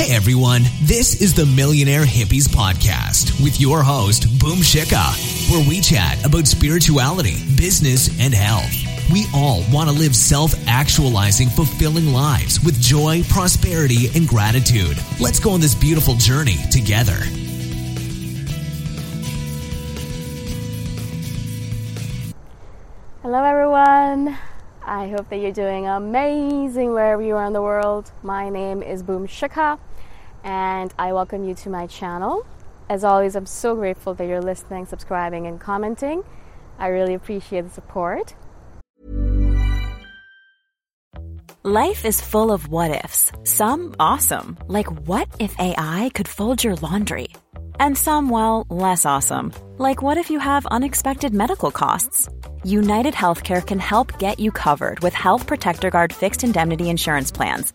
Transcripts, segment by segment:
Hey everyone, this is the Millionaire Hippies Podcast with your host, Boom Shikha, where we chat about spirituality, business, and health. We all want to live self actualizing, fulfilling lives with joy, prosperity, and gratitude. Let's go on this beautiful journey together. Hello, everyone. I hope that you're doing amazing wherever you are in the world. My name is Boom Shikha, and I welcome you to my channel. As always, I'm so grateful that you're listening, subscribing, and commenting. I really appreciate the support. Life is full of what ifs. Some awesome, like what if AI could fold your laundry? And some, well, less awesome, like what if you have unexpected medical costs? United Healthcare can help get you covered with Health Protector Guard fixed indemnity insurance plans.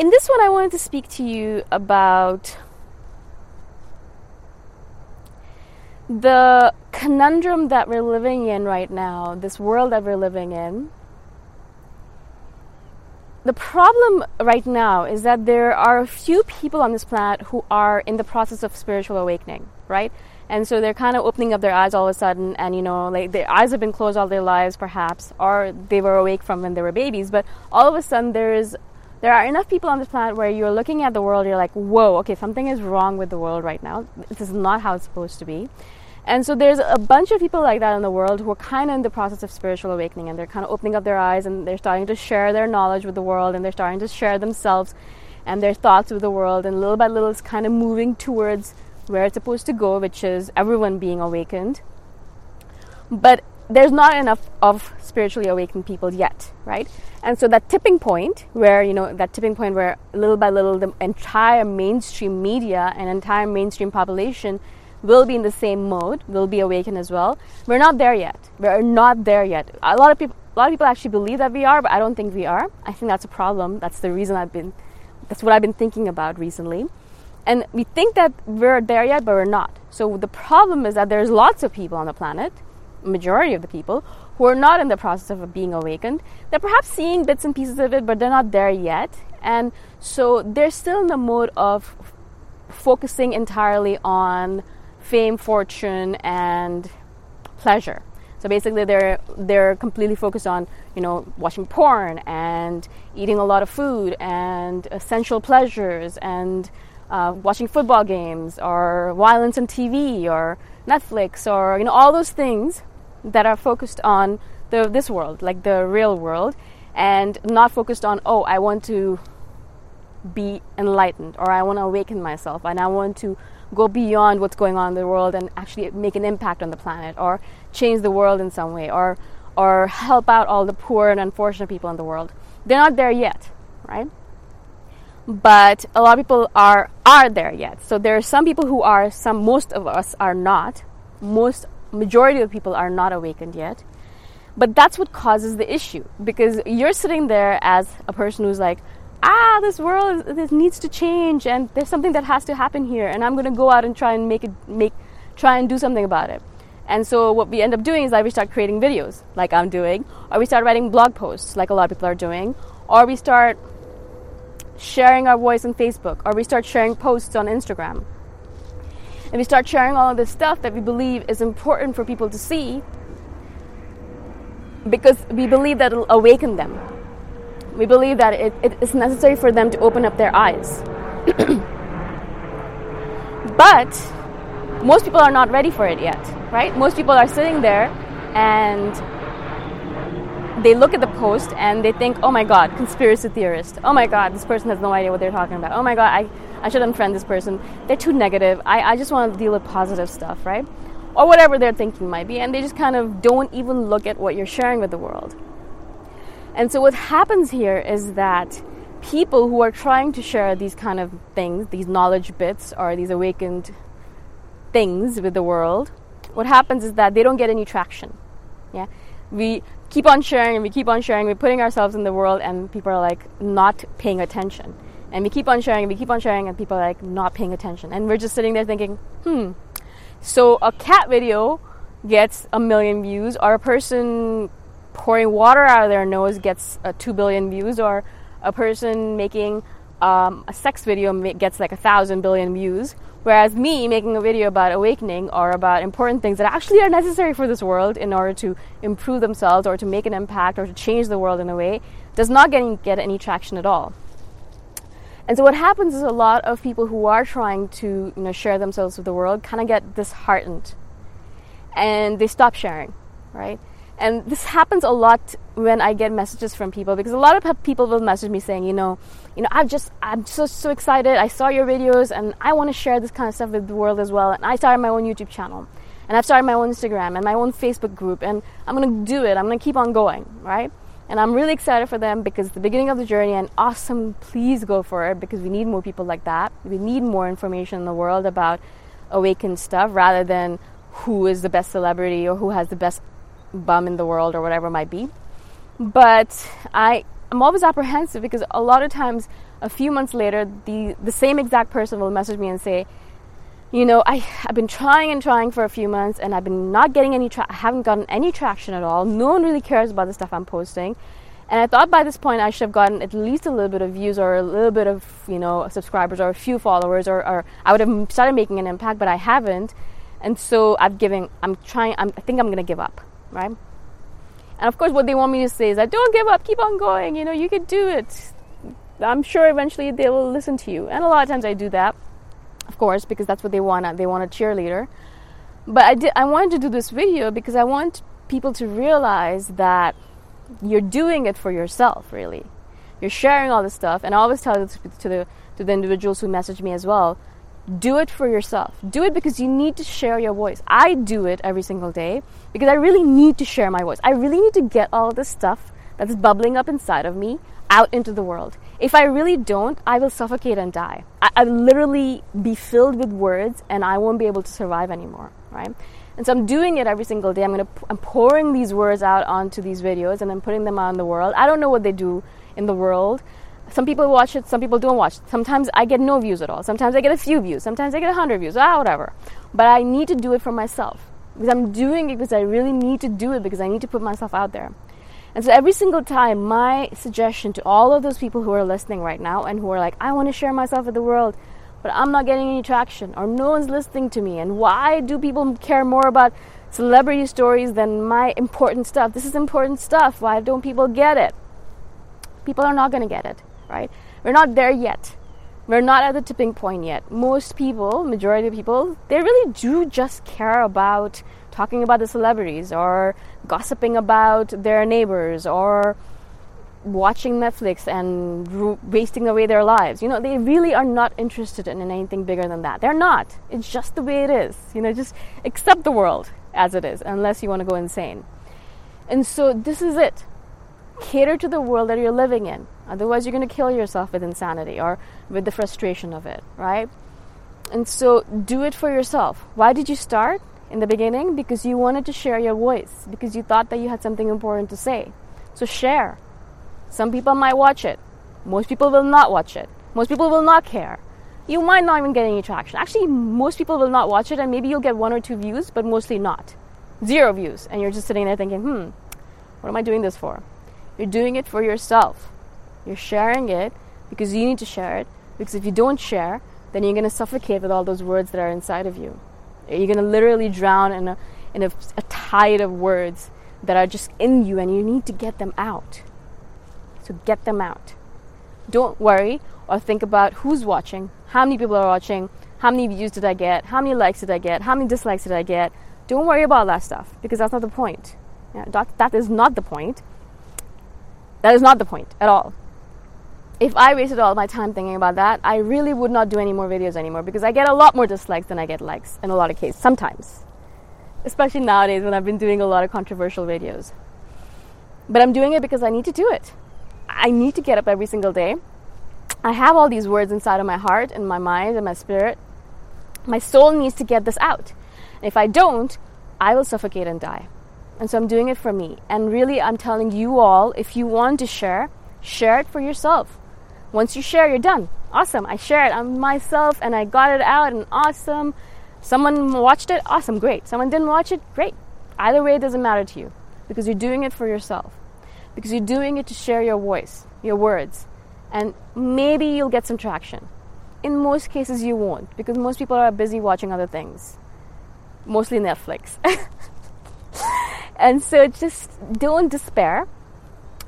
In this one, I wanted to speak to you about the conundrum that we're living in right now, this world that we're living in. The problem right now is that there are a few people on this planet who are in the process of spiritual awakening, right? And so they're kind of opening up their eyes all of a sudden, and you know, like their eyes have been closed all their lives, perhaps, or they were awake from when they were babies. But all of a sudden, there is there are enough people on this planet where you're looking at the world, you're like, whoa, okay, something is wrong with the world right now. This is not how it's supposed to be. And so there's a bunch of people like that in the world who are kind of in the process of spiritual awakening and they're kind of opening up their eyes and they're starting to share their knowledge with the world and they're starting to share themselves and their thoughts with the world. And little by little, it's kind of moving towards where it's supposed to go, which is everyone being awakened. But there's not enough of spiritually awakened people yet, right? And so that tipping point where, you know, that tipping point where little by little the entire mainstream media and entire mainstream population will be in the same mode, will be awakened as well. We're not there yet. We're not there yet. A lot of people a lot of people actually believe that we are, but I don't think we are. I think that's a problem. That's the reason I've been that's what I've been thinking about recently. And we think that we're there yet, but we're not. So the problem is that there's lots of people on the planet, majority of the people, who are not in the process of being awakened. They're perhaps seeing bits and pieces of it, but they're not there yet. And so they're still in the mode of focusing entirely on fame, fortune, and pleasure. So basically, they're they're completely focused on you know watching porn and eating a lot of food and sensual pleasures and uh, watching football games or violence on TV or Netflix or you know all those things that are focused on the this world, like the real world, and not focused on oh I want to be enlightened or I want to awaken myself and I want to go beyond what's going on in the world and actually make an impact on the planet or change the world in some way or or help out all the poor and unfortunate people in the world. They're not there yet, right? But a lot of people are are there yet. So there are some people who are, some most of us are not. Most majority of people are not awakened yet. But that's what causes the issue because you're sitting there as a person who's like, ah, this world this needs to change, and there's something that has to happen here, and I'm going to go out and try and make it make try and do something about it. And so what we end up doing is that we start creating videos, like I'm doing, or we start writing blog posts, like a lot of people are doing, or we start sharing our voice on Facebook, or we start sharing posts on Instagram. And we start sharing all of this stuff that we believe is important for people to see because we believe that it'll awaken them we believe that it, it is necessary for them to open up their eyes. but most people are not ready for it yet, right? Most people are sitting there and they look at the post and they think, oh my god, conspiracy theorist. Oh my god, this person has no idea what they're talking about. Oh my god, I, I should unfriend this person. They're too negative. I, I just want to deal with positive stuff, right? Or whatever their thinking might be. And they just kind of don't even look at what you're sharing with the world. And so what happens here is that people who are trying to share these kind of things, these knowledge bits or these awakened things with the world, what happens is that they don't get any traction. Yeah. We keep on sharing and we keep on sharing, we're putting ourselves in the world and people are like not paying attention. And we keep on sharing and we keep on sharing and people are like not paying attention. And we're just sitting there thinking, hmm. So a cat video gets a million views or a person pouring water out of their nose gets uh, 2 billion views, or a person making um, a sex video gets like a thousand billion views. Whereas me making a video about awakening or about important things that actually are necessary for this world in order to improve themselves or to make an impact or to change the world in a way does not get any, get any traction at all. And so what happens is a lot of people who are trying to you know share themselves with the world kind of get disheartened and they stop sharing, right? And this happens a lot when I get messages from people because a lot of people will message me saying, you know, you know, I've just, I'm so so excited. I saw your videos and I want to share this kind of stuff with the world as well. And I started my own YouTube channel, and I've started my own Instagram and my own Facebook group, and I'm gonna do it. I'm gonna keep on going, right? And I'm really excited for them because the beginning of the journey and awesome. Please go for it because we need more people like that. We need more information in the world about awakened stuff rather than who is the best celebrity or who has the best bum in the world or whatever it might be. But I I'm always apprehensive because a lot of times a few months later the the same exact person will message me and say, you know, I, I've been trying and trying for a few months and I've been not getting any tra- I haven't gotten any traction at all. No one really cares about the stuff I'm posting. And I thought by this point I should have gotten at least a little bit of views or a little bit of, you know, subscribers or a few followers or, or I would have started making an impact, but I haven't. And so I've given, I'm trying, I'm, I think I'm going to give up right? And of course, what they want me to say is that don't give up, keep on going, you know, you can do it. I'm sure eventually they will listen to you. And a lot of times I do that, of course, because that's what they want. They want a cheerleader. But I did I wanted to do this video because I want people to realize that you're doing it for yourself, really. You're sharing all this stuff, and I always tell this to the to the individuals who message me as well. do it for yourself. Do it because you need to share your voice. I do it every single day because I really need to share my voice. I really need to get all this stuff that's bubbling up inside of me out into the world. If I really don't, I will suffocate and die. I, will literally be filled with words and I won't be able to survive anymore, right? And so I'm doing it every single day. I'm gonna I'm pouring these words out onto these videos and I'm putting them out in the world. I don't know what they do in the world. Some people watch it, some people don't watch it. Sometimes I get no views at all. Sometimes I get a few views. Sometimes I get a hundred views. Ah, whatever. But I need to do it for myself because I'm doing it because I really need to do it because I need to put myself out there. And so every single time, my suggestion to all of those people who are listening right now and who are like, I want to share myself with the world, but I'm not getting any traction or no one's listening to me. And why do people care more about celebrity stories than my important stuff? This is important stuff. Why don't people get it? People are not going to get it right? We're not there yet. We're not at the tipping point yet. Most people, majority of people, they really do just care about talking about the celebrities or gossiping about their neighbors or watching Netflix and wasting away their lives. You know, they really are not interested in anything bigger than that. They're not. It's just the way it is. You know, just accept the world as it is, unless you want to go insane. And so this is it. Cater to the world that you're living in. Otherwise, you're going to kill yourself with insanity or with the frustration of it, right? And so, do it for yourself. Why did you start in the beginning? Because you wanted to share your voice, because you thought that you had something important to say. So, share. Some people might watch it, most people will not watch it, most people will not care. You might not even get any traction. Actually, most people will not watch it, and maybe you'll get one or two views, but mostly not. Zero views. And you're just sitting there thinking, hmm, what am I doing this for? You're doing it for yourself. You're sharing it because you need to share it. Because if you don't share, then you're going to suffocate with all those words that are inside of you. You're going to literally drown in a, in a, a tide of words that are just in you and you need to get them out. So get them out. Don't worry or think about who's watching, how many people are watching, how many views did I get, how many likes did I get, how many dislikes did I get. Don't worry about that stuff because that's not the point. That, that is not the point. That is not the point at all if I wasted all my time thinking about that, I really would not do any more videos anymore because I get a lot more dislikes than I get likes in a lot of cases, sometimes. Especially nowadays when I've been doing a lot of controversial videos. But I'm doing it because I need to do it. I need to get up every single day. I have all these words inside of my heart and my mind and my spirit. My soul needs to get this out. And if I don't, I will suffocate and die. And so I'm doing it for me. And really, I'm telling you all if you want to share, share it for yourself once you share, you're done. Awesome. I shared on myself and I got it out and awesome. Someone watched it, awesome, great. Someone didn't watch it, great. Either way, it doesn't matter to you because you're doing it for yourself. Because you're doing it to share your voice, your words. And maybe you'll get some traction. In most cases, you won't because most people are busy watching other things, mostly Netflix. and so just don't despair,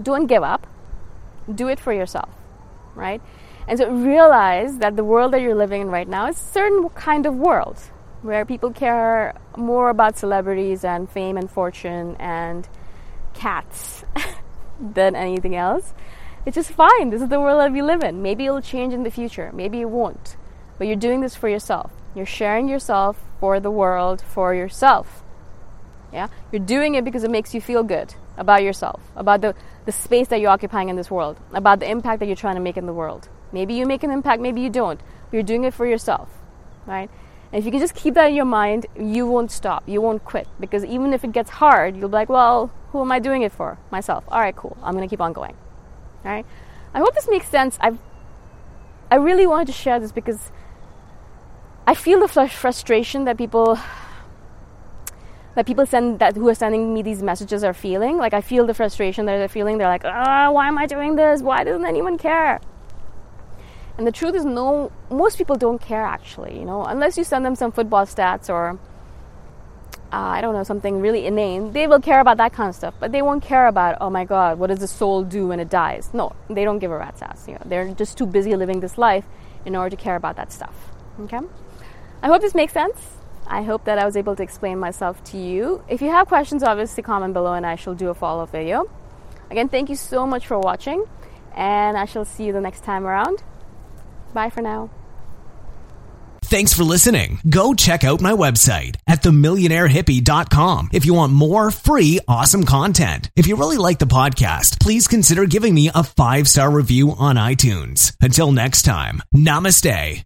don't give up, do it for yourself right? And so realize that the world that you're living in right now is a certain kind of world where people care more about celebrities and fame and fortune and cats than anything else. It's just fine. This is the world that we live in. Maybe it'll change in the future. Maybe it won't. But you're doing this for yourself. You're sharing yourself for the world, for yourself. Yeah? You're doing it because it makes you feel good about yourself, about the, the space that you're occupying in this world, about the impact that you're trying to make in the world. Maybe you make an impact, maybe you don't. But you're doing it for yourself, right? And if you can just keep that in your mind, you won't stop. You won't quit. Because even if it gets hard, you'll be like, well, who am I doing it for? Myself. All right, cool. I'm going to keep on going. All right? I hope this makes sense. I've, I really wanted to share this because I feel the frustration that people that people send that who are sending me these messages are feeling. Like I feel the frustration that they're feeling. They're like, ah, why am I doing this? Why doesn't anyone care? And the truth is, no, most people don't care actually. You know, unless you send them some football stats or uh, I don't know something really inane, they will care about that kind of stuff. But they won't care about, oh my God, what does the soul do when it dies? No, they don't give a rat's ass. You know, they're just too busy living this life in order to care about that stuff. Okay. I hope this makes sense. I hope that I was able to explain myself to you. If you have questions, obviously comment below and I shall do a follow-up video. Again, thank you so much for watching and I shall see you the next time around. Bye for now. Thanks for listening. Go check out my website at themillionairehippie.com if you want more free, awesome content. If you really like the podcast, please consider giving me a five star review on iTunes. Until next time, namaste.